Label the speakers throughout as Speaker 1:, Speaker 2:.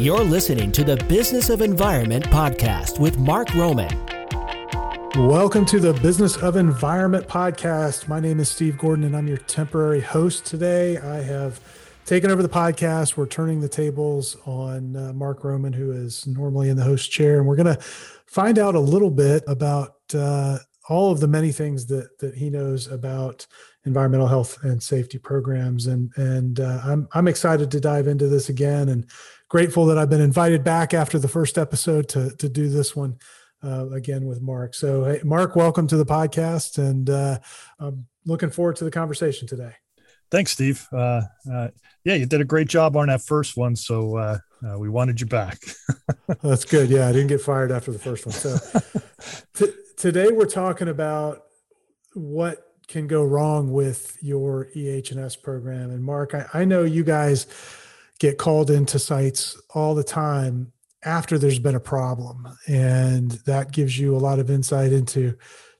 Speaker 1: You're listening to the Business of Environment podcast with Mark Roman.
Speaker 2: Welcome to the Business of Environment podcast. My name is Steve Gordon, and I'm your temporary host today. I have taken over the podcast. We're turning the tables on uh, Mark Roman, who is normally in the host chair, and we're going to find out a little bit about uh, all of the many things that that he knows about environmental health and safety programs. And and uh, I'm I'm excited to dive into this again, and grateful that I've been invited back after the first episode to to do this one uh, again with Mark. So, hey, Mark, welcome to the podcast, and uh, I'm looking forward to the conversation today.
Speaker 3: Thanks, Steve. Uh, uh yeah, you did a great job on that first one, so uh, uh, we wanted you back.
Speaker 2: That's good. Yeah, I didn't get fired after the first one. So, t- today we're talking about what can go wrong with your EH&S program. And Mark, I, I know you guys get called into sites all the time after there's been a problem. And that gives you a lot of insight into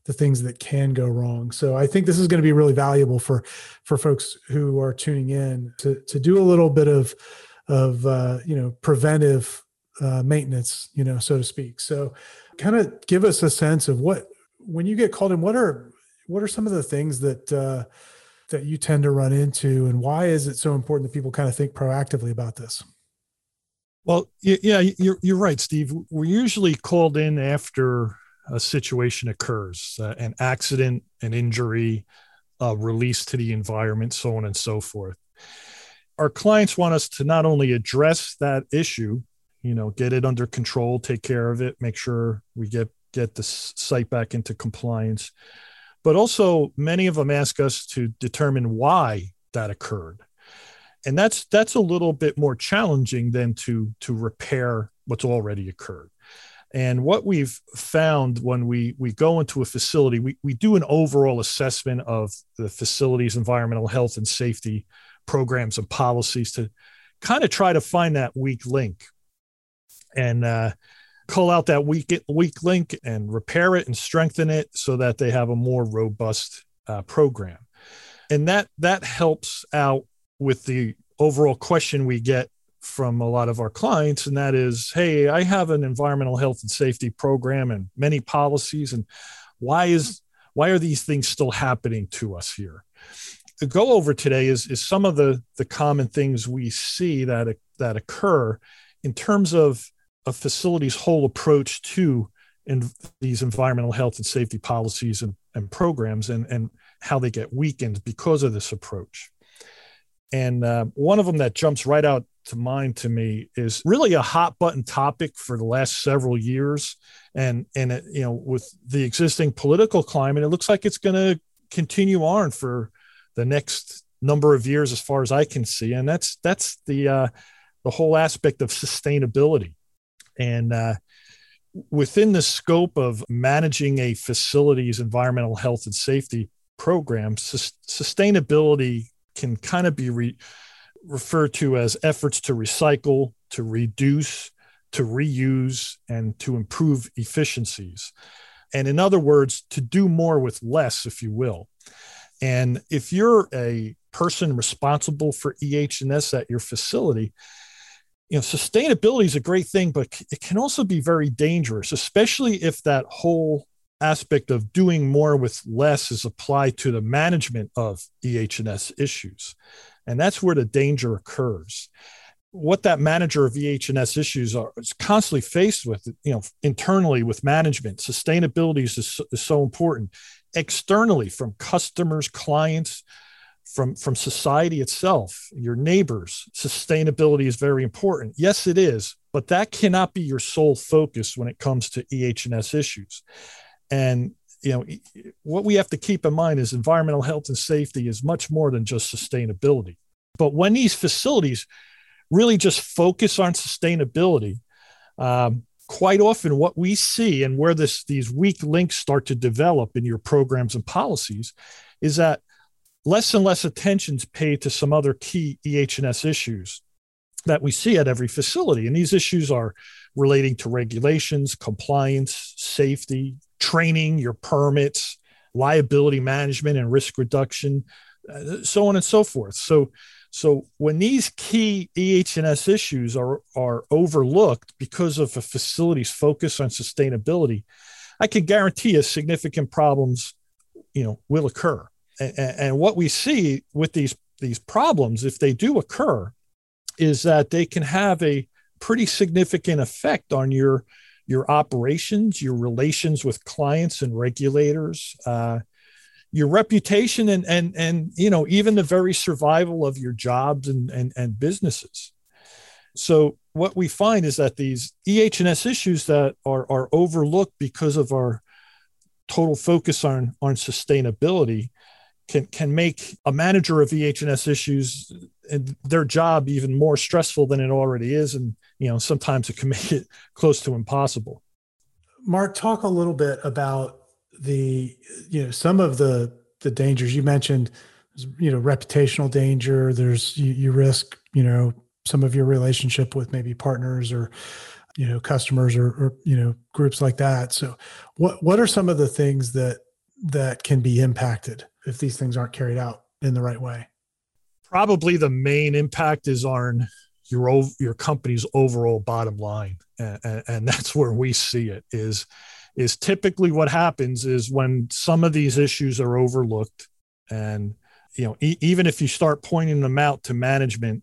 Speaker 2: the things that can go wrong. So i think this is going to be really valuable for for folks who are tuning in to to do a little bit of of uh, you know preventive uh, maintenance you know so to speak. So kind of give us a sense of what when you get called in what are what are some of the things that uh, that you tend to run into, and why is it so important that people kind of think proactively about this?
Speaker 3: Well, yeah, you're you're right, Steve. We're usually called in after a situation occurs, uh, an accident, an injury, a release to the environment, so on and so forth. Our clients want us to not only address that issue, you know, get it under control, take care of it, make sure we get get the site back into compliance, but also many of them ask us to determine why that occurred. And that's that's a little bit more challenging than to to repair what's already occurred. And what we've found when we we go into a facility we, we do an overall assessment of the facility's environmental health and safety programs and policies to kind of try to find that weak link. And uh, call out that weak weak link and repair it and strengthen it so that they have a more robust uh, program. And that that helps out with the overall question we get from a lot of our clients and that is hey i have an environmental health and safety program and many policies and why is why are these things still happening to us here? The go over today is is some of the the common things we see that that occur in terms of a facility's whole approach to in these environmental health and safety policies and, and programs and, and how they get weakened because of this approach. And uh, one of them that jumps right out to mind to me is really a hot button topic for the last several years. And, and it, you know, with the existing political climate, it looks like it's going to continue on for the next number of years, as far as I can see. And that's, that's the, uh, the whole aspect of sustainability and uh, within the scope of managing a facility's environmental health and safety program, sus- sustainability can kind of be re- referred to as efforts to recycle, to reduce, to reuse, and to improve efficiencies. And in other words, to do more with less, if you will. And if you're a person responsible for EH&S at your facility, you know sustainability is a great thing but it can also be very dangerous especially if that whole aspect of doing more with less is applied to the management of EH&S issues. And that's where the danger occurs. What that manager of EH&S issues are is constantly faced with you know internally with management sustainability is, is so important. Externally from customers clients from from society itself your neighbors sustainability is very important. Yes it is but that cannot be your sole focus when it comes to eh&s issues. And you know what we have to keep in mind is environmental health and safety is much more than just sustainability. But when these facilities really just focus on sustainability um, quite often what we see and where this these weak links start to develop in your programs and policies is that less and less attention is paid to some other key EH&S issues that we see at every facility. And these issues are relating to regulations, compliance, safety, training, your permits, liability management and risk reduction, uh, so on and so forth. So So when these key EH&S issues are, are overlooked because of a facility's focus on sustainability, I can guarantee you significant problems, you know, will occur. And, what we see with these these problems, if they do occur, is that they can have a pretty significant effect on your your operations, your relations with clients and regulators, uh, your reputation and and and you know even the very survival of your jobs and and, and businesses. So what we find is that these EH&S issues that are are overlooked because of our total focus on on sustainability can can make a manager of EH&S issues and their job even more stressful than it already is and you know sometimes it can make it close to impossible.
Speaker 2: Mark talk a little bit about the you know some of the the dangers. You mentioned you know reputational danger. There's you, you risk you know some of your relationship with maybe partners or you know customers or, or you know groups like that. So what what are some of the things that that can be impacted if these things aren't carried out in the right way?
Speaker 3: Probably the main impact is on your your company's overall bottom line and, and, that's where we see it is is typically what happens is when some of these issues are overlooked and you know e- even if you start pointing them out to management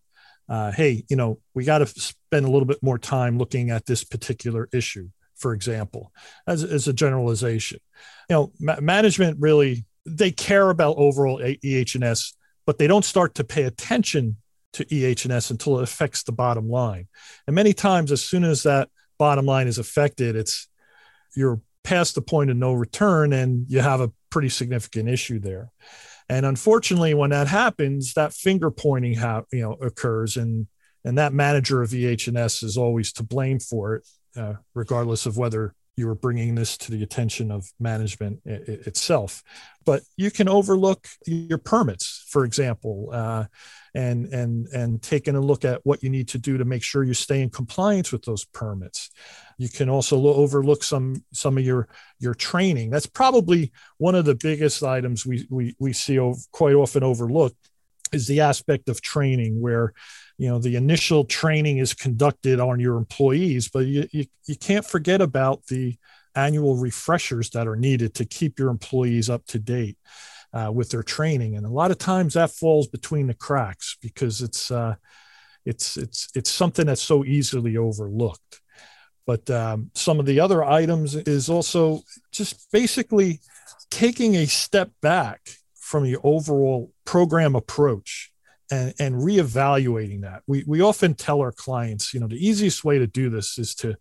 Speaker 3: uh, hey you know we got to spend a little bit more time looking at this particular issue for example as, as a generalization. You know ma- management really they care about overall eh&s but they don't start to pay attention to eh&s until it affects the bottom line. And many times as soon as that bottom line is affected it's you're past the point of no return and you have a pretty significant issue there. And unfortunately, when that happens, that finger pointing ha- you know occurs, and and that manager of EH&S is always to blame for it, uh, regardless of whether you were bringing this to the attention of management itself. But you can overlook your permits, for example, uh, and and and taking a look at what you need to do to make sure you stay in compliance with those permits. You can also overlook some some of your your training. That's probably one of the biggest items we we we see quite often overlooked is the aspect of training where you know the initial training is conducted on your employees but you, you, you can't forget about the annual refreshers that are needed to keep your employees up to date uh, with their training. And a lot of times that falls between the cracks because it's uh, it's it's it's something that's so easily overlooked. But um, some of the other items is also just basically taking a step back from the overall program approach and, and reevaluating that. We, we often tell our clients, you know, the easiest way to do this is to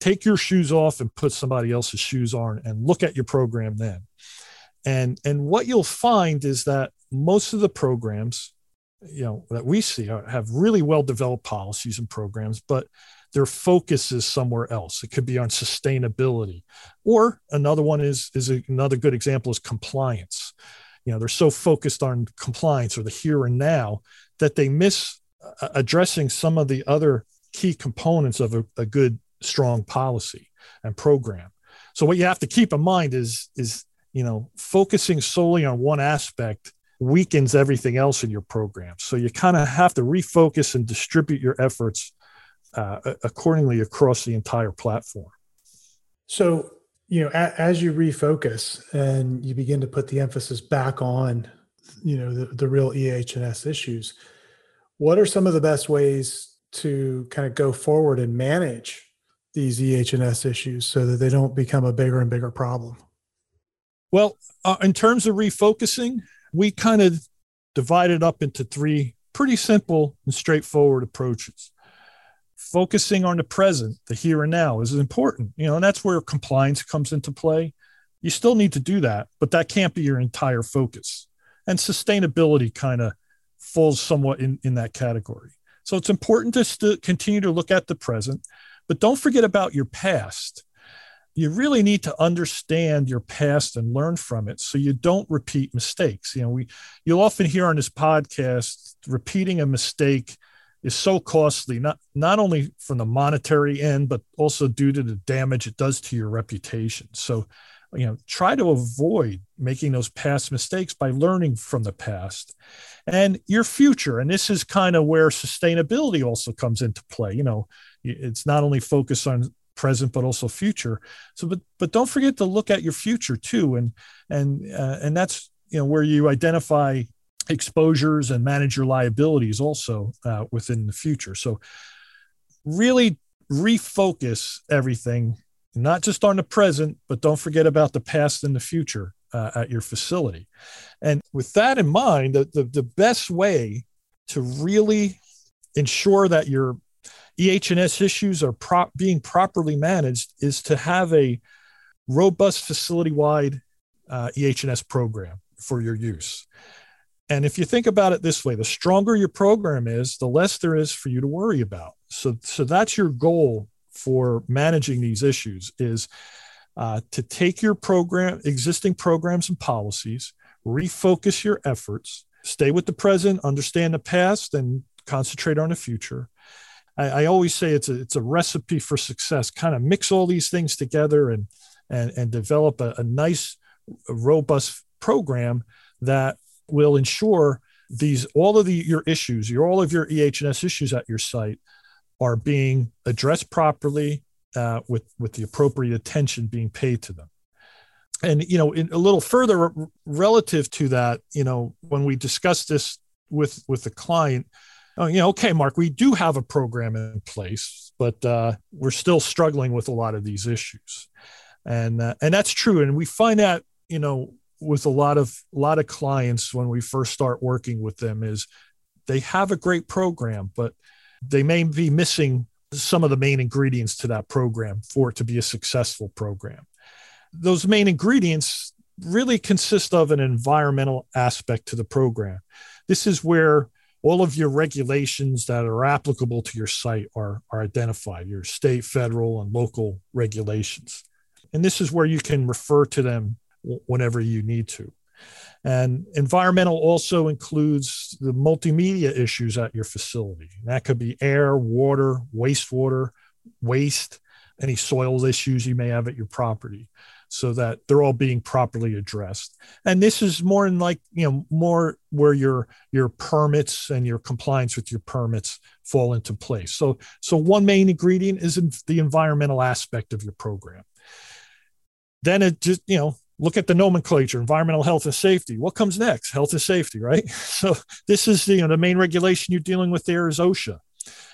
Speaker 3: take your shoes off and put somebody else's shoes on and look at your program then. And, and what you'll find is that most of the programs, you know, that we see are, have really well developed policies and programs, but their focus is somewhere else. It could be on sustainability, or another one is is another good example is compliance you know they're so focused on compliance or the here and now that they miss uh, addressing some of the other key components of a, a good strong policy and program. So what you have to keep in mind is is you know focusing solely on one aspect weakens everything else in your program. So you kind of have to refocus and distribute your efforts uh, accordingly across the entire platform.
Speaker 2: So you know a, as you refocus and you begin to put the emphasis back on you know the, the real eh&s issues what are some of the best ways to kind of go forward and manage these eh&s issues so that they don't become a bigger and bigger problem?
Speaker 3: Well uh, in terms of refocusing we kind of divided up into three pretty simple and straightforward approaches focusing on the present, the here and now is important. You know, and that's where compliance comes into play. You still need to do that, but that can't be your entire focus. And sustainability kind of falls somewhat in, in that category. So it's important to st- continue to look at the present, but don't forget about your past. You really need to understand your past and learn from it so you don't repeat mistakes. You know, we you'll often hear on this podcast repeating a mistake is so costly, not not only from the monetary end, but also due to the damage it does to your reputation. So you know try to avoid making those past mistakes by learning from the past and your future. And this is kind of where sustainability also comes into play. You know it's not only focused on present but also future. So but but don't forget to look at your future too. And and uh, and that's you know where you identify exposures and manage your liabilities also uh, within the future so really refocus everything not just on the present, but don't forget about the past and the future uh, at your facility. And with that in mind, the, the, the best way to really ensure that your EH&S issues are being properly managed is to have a robust facility-wide uh, EH&S program for your use. And if you think about it this way, the stronger your program is, the less there is for you to worry about. So, so that's your goal for managing these issues is uh, to take your program, existing programs and policies, refocus your efforts, stay with the present, understand the past, and concentrate on the future. I, I always say it's a it's a recipe for success. Kind of mix all these things together and and and develop a, a nice, robust program that will ensure these all of the your issues, your all of your EH&S issues at your site are being addressed properly uh, with with the appropriate attention being paid to them. And you know in, a little further relative to that you know when we discuss this with with the client oh, you know okay mark we do have a program in place but uh, we're still struggling with a lot of these issues. And uh, and that's true. And we find that you know with a lot of a lot of clients when we first start working with them is they have a great program but they may be missing some of the main ingredients to that program for it to be a successful program. Those main ingredients really consist of an environmental aspect to the program. This is where all of your regulations that are applicable to your site are, are identified, your state, federal, and local regulations. And this is where you can refer to them whenever you need to. And environmental also includes the multimedia issues at your facility. That could be air, water, wastewater, waste, any soil issues you may have at your property so that they're all being properly addressed. And this is more in like, you know, more where your your permits and your compliance with your permits fall into place. So so one main ingredient is in the environmental aspect of your program. Then it just, you know, look at the nomenclature environmental health and safety. What comes next? Health and safety right? So this is you know the main regulation you're dealing with there is osha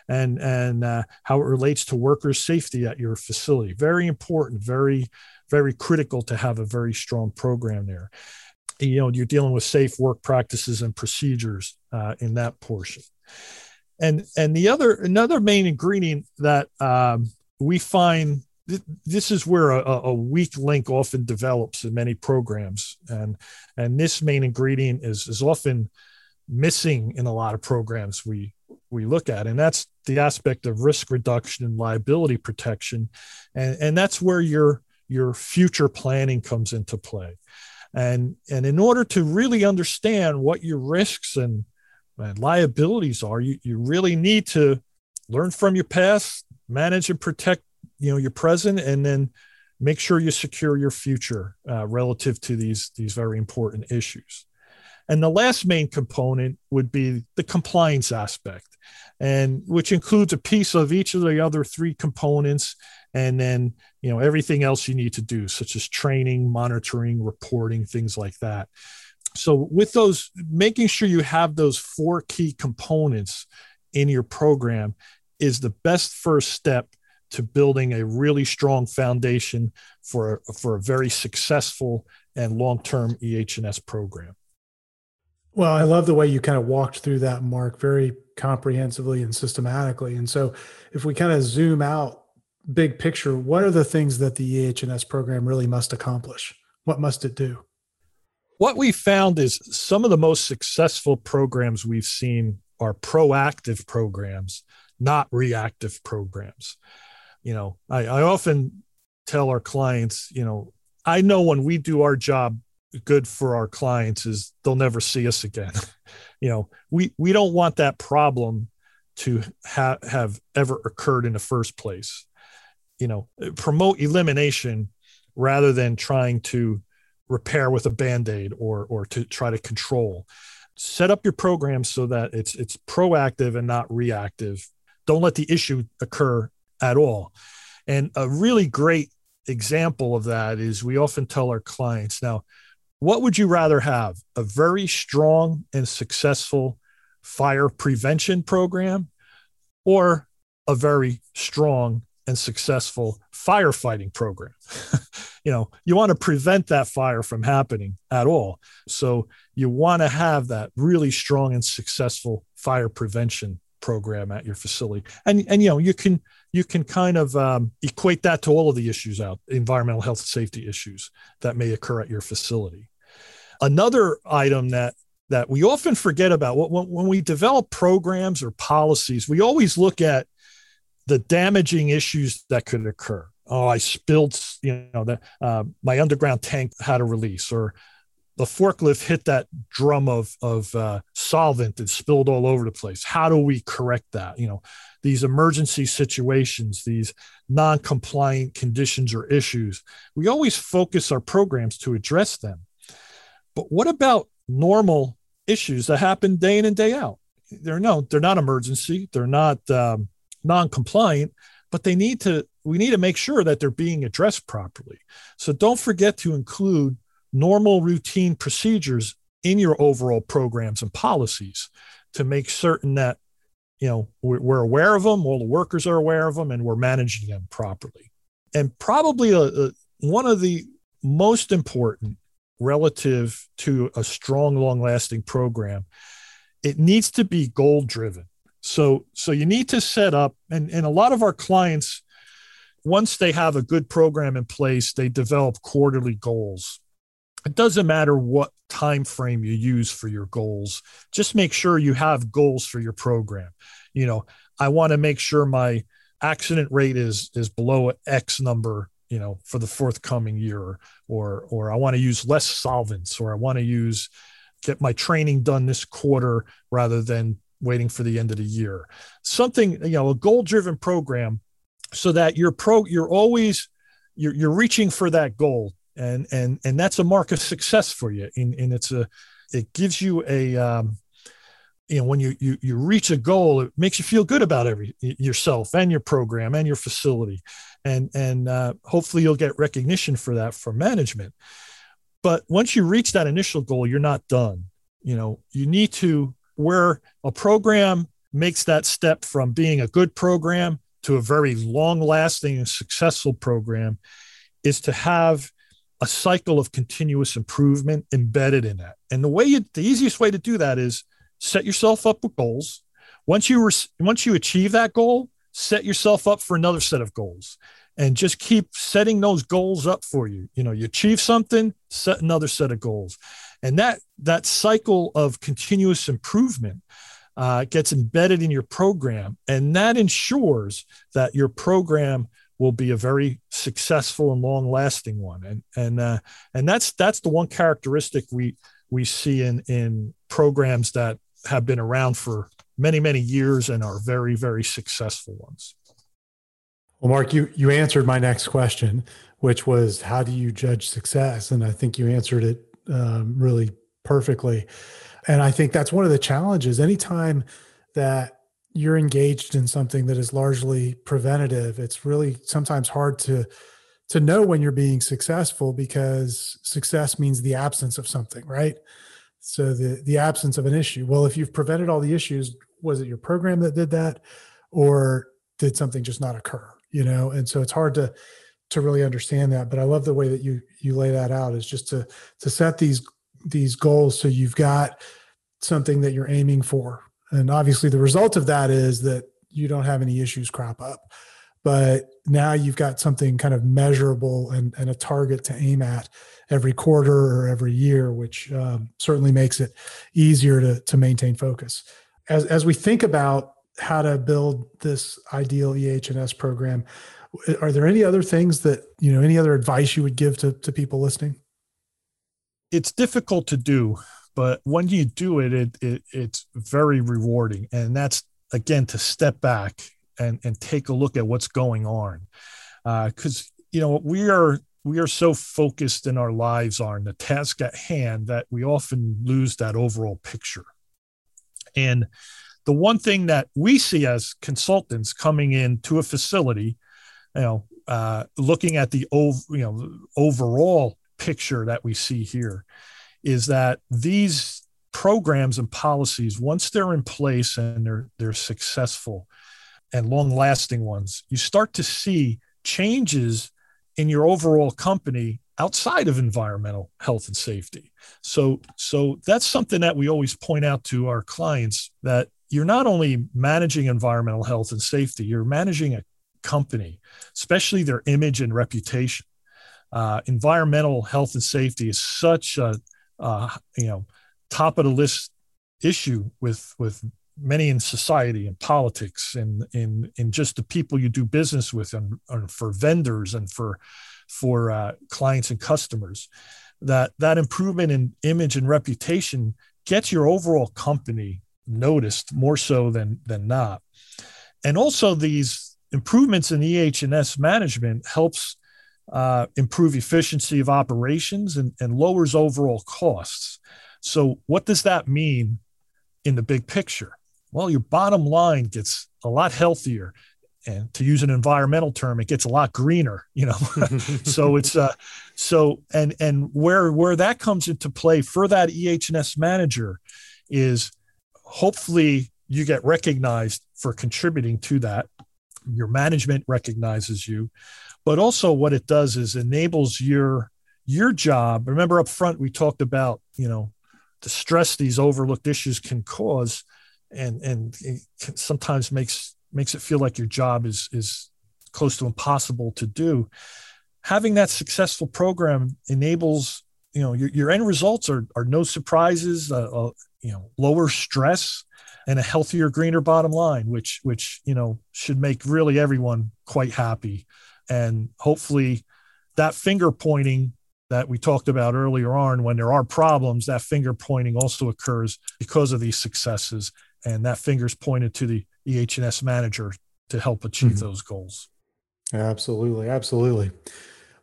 Speaker 3: and and uh, how it relates to workers safety at your facility. Very important very very critical to have a very strong program there. You know you're dealing with safe work practices and procedures uh, in that portion. And and the other another main ingredient that um, we find this is where a, a, weak link often develops in many programs and and this main ingredient is is often missing in a lot of programs we we look at and that's the aspect of risk reduction and liability protection and and that's where your your future planning comes into play. And and in order to really understand what your risks and, and liabilities are you, you really need to learn from your past manage and protect you know your present and then make sure you secure your future uh, relative to these these very important issues. And the last main component would be the compliance aspect and which includes a piece of each of the other three components and then you know everything else you need to do such as training monitoring reporting things like that. So with those making sure you have those four key components in your program is the best first step to building a really strong foundation for a, for a very successful and long-term EH&S program.
Speaker 2: Well, I love the way you kind of walked through that, Mark, very comprehensively and systematically. And so, if we kind of zoom out, big picture, what are the things that the EH&S program really must accomplish? What must it do?
Speaker 3: What we found is some of the most successful programs we've seen are proactive programs, not reactive programs you know I, I often tell our clients you know i know when we do our job good for our clients is they'll never see us again. You know we we don't want that problem to ha- have ever occurred in the first place. You know eh, promote elimination rather than trying to repair with a band-aid or or to try to control. Set up your program so that it's it's proactive and not reactive. Don't let the issue occur at all and a really great example of that is we often tell our clients now what would you rather have a very strong and successful fire prevention program or a very strong and successful firefighting program. you know, you want to prevent that fire from happening at all. So you want to have that really strong and successful fire prevention program at your facility. And and you know, you can you can kind of um, equate that to all of the issues out environmental health and safety issues that may occur at your facility. Another item that that we often forget about when, when we develop programs or policies, we always look at the damaging issues that could occur. Oh, I spilled, you know, that uh, my underground tank had a release, or the forklift hit that drum of of uh, solvent and spilled all over the place. How do we correct that? You know, these emergency situations, these non-compliant conditions or issues. We always focus our programs to address them. But what about normal issues that happen day in and day out? They're no, they're not emergency. They're not um, non-compliant, but they need to we need to make sure that they're being addressed properly. So don't forget to include normal routine procedures in your overall programs and policies to make certain that you know we're, aware of them all the workers are aware of them and we're managing them properly and probably a, a, one of the most important relative to a strong long lasting program it needs to be goal driven so so you need to set up and and a lot of our clients once they have a good program in place, they develop quarterly goals. It doesn't matter what time frame you use for your goals. Just make sure you have goals for your program. You know, I want to make sure my accident rate is is below X number, you know, for the forthcoming year or or I want to use less solvents or I want to use get my training done this quarter rather than waiting for the end of the year. Something, you know, a goal driven program so that you're pro, you're always, you're, you're reaching for that goal. And, and, and that's a mark of success for you. And, and it's a, it gives you a, um, you know, when you, you, you reach a goal, it makes you feel good about every yourself and your program and your facility. And, and uh, hopefully you'll get recognition for that from management. But once you reach that initial goal, you're not done. You know, you need to where a program makes that step from being a good program to a very long lasting and successful program is to have a cycle of continuous improvement embedded in that. And the way you, the easiest way to do that is set yourself up with goals. Once you, once you achieve that goal, set yourself up for another set of goals and just keep setting those goals up for you. You know, you achieve something, set another set of goals. And that that cycle of continuous improvement uh, gets embedded in your program, and that ensures that your program will be a very successful and long-lasting one. And and uh, and that's that's the one characteristic we we see in in programs that have been around for many many years and are very very successful ones.
Speaker 2: Well, Mark, you you answered my next question, which was how do you judge success, and I think you answered it um, really perfectly. And I think that's one of the challenges. Anytime that you're engaged in something that is largely preventative, it's really sometimes hard to to know when you're being successful because success means the absence of something, right? So the the absence of an issue. Well, if you've prevented all the issues, was it your program that did that, or did something just not occur? You know, and so it's hard to to really understand that. But I love the way that you you lay that out is just to to set these these goals so you've got something that you're aiming for. And obviously the result of that is that you don't have any issues crop up. But now you've got something kind of measurable and, and a target to aim at every quarter or every year, which um, certainly makes it easier to, to maintain focus. As, as we think about how to build this ideal EH&S program, are there any other things that you know any other advice you would give to, to people listening
Speaker 3: it's difficult to do but when you do it, it, it it's very rewarding and that's again to step back and and take a look at what's going on because uh, you know we are we are so focused in our lives on the task at hand that we often lose that overall picture. And the one thing that we see as consultants coming in to a facility, you know, uh, looking at the ov- you know overall picture that we see here, is that these programs and policies, once they're in place and they're they're successful and long lasting ones, you start to see changes in your overall company outside of environmental health and safety. So, so that's something that we always point out to our clients that you're not only managing environmental health and safety, you're managing a company, especially their image and reputation. Uh, environmental health and safety is such a, uh, you know, top of the list issue with with many in society and politics and in in just the people you do business with and, and for vendors and for for uh, clients and customers that that improvement in image and reputation gets your overall company noticed more so than than not. And also these improvements in ehs management helps uh, improve efficiency of operations and, and lowers overall costs so what does that mean in the big picture well, your bottom line gets a lot healthier. And to use an environmental term, it gets a lot greener, you know. so it's uh so and and where where that comes into play for that EH&S manager is hopefully you get recognized for contributing to that. Your management recognizes you, but also what it does is enables your your job. Remember up front we talked about, you know, the stress these overlooked issues can cause and and sometimes makes makes it feel like your job is is close to impossible to do having that successful program enables you know your, your end results are are no surprises uh, uh, you know lower stress and a healthier greener bottom line which which you know should make really everyone quite happy and hopefully that finger pointing that we talked about earlier on when there are problems that finger pointing also occurs because of these successes and that finger's pointed to the EH&S manager to help achieve mm-hmm. those goals.
Speaker 2: Absolutely, absolutely.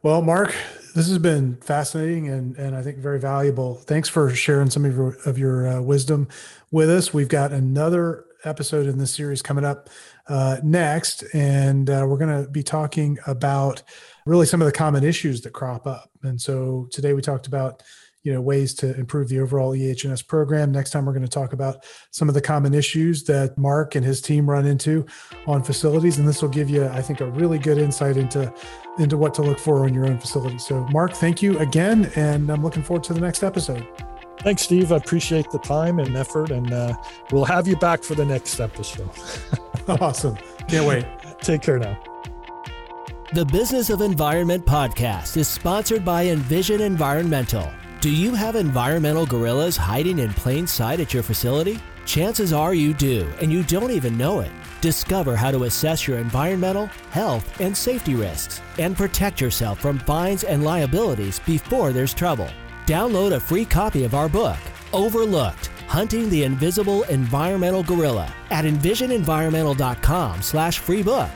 Speaker 2: Well, Mark, this has been fascinating and and I think very valuable. Thanks for sharing some of your of your uh, wisdom with us. We've got another episode in this series coming up uh, next, and uh, we're going to be talking about really some of the common issues that crop up. And so today we talked about you know ways to improve the overall EH&S program. Next time we're going to talk about some of the common issues that Mark and his team run into on facilities, and this will give you, I think, a really good insight into into what to look for on your own facility. So, Mark, thank you again, and I'm looking forward to the next episode.
Speaker 3: Thanks, Steve. I appreciate the time and effort, and uh, we'll have you back for the next episode.
Speaker 2: awesome. Can't wait.
Speaker 3: Take care now.
Speaker 1: The Business of Environment podcast is sponsored by Envision Environmental. Do you have environmental gorillas hiding in plain sight at your facility? Chances are you do, and you don't even know it. Discover how to assess your environmental, health, and safety risks and protect yourself from fines and liabilities before there's trouble. Download a free copy of our book, Overlooked Hunting the Invisible Environmental Gorilla at envisionenvironmental.com slash free book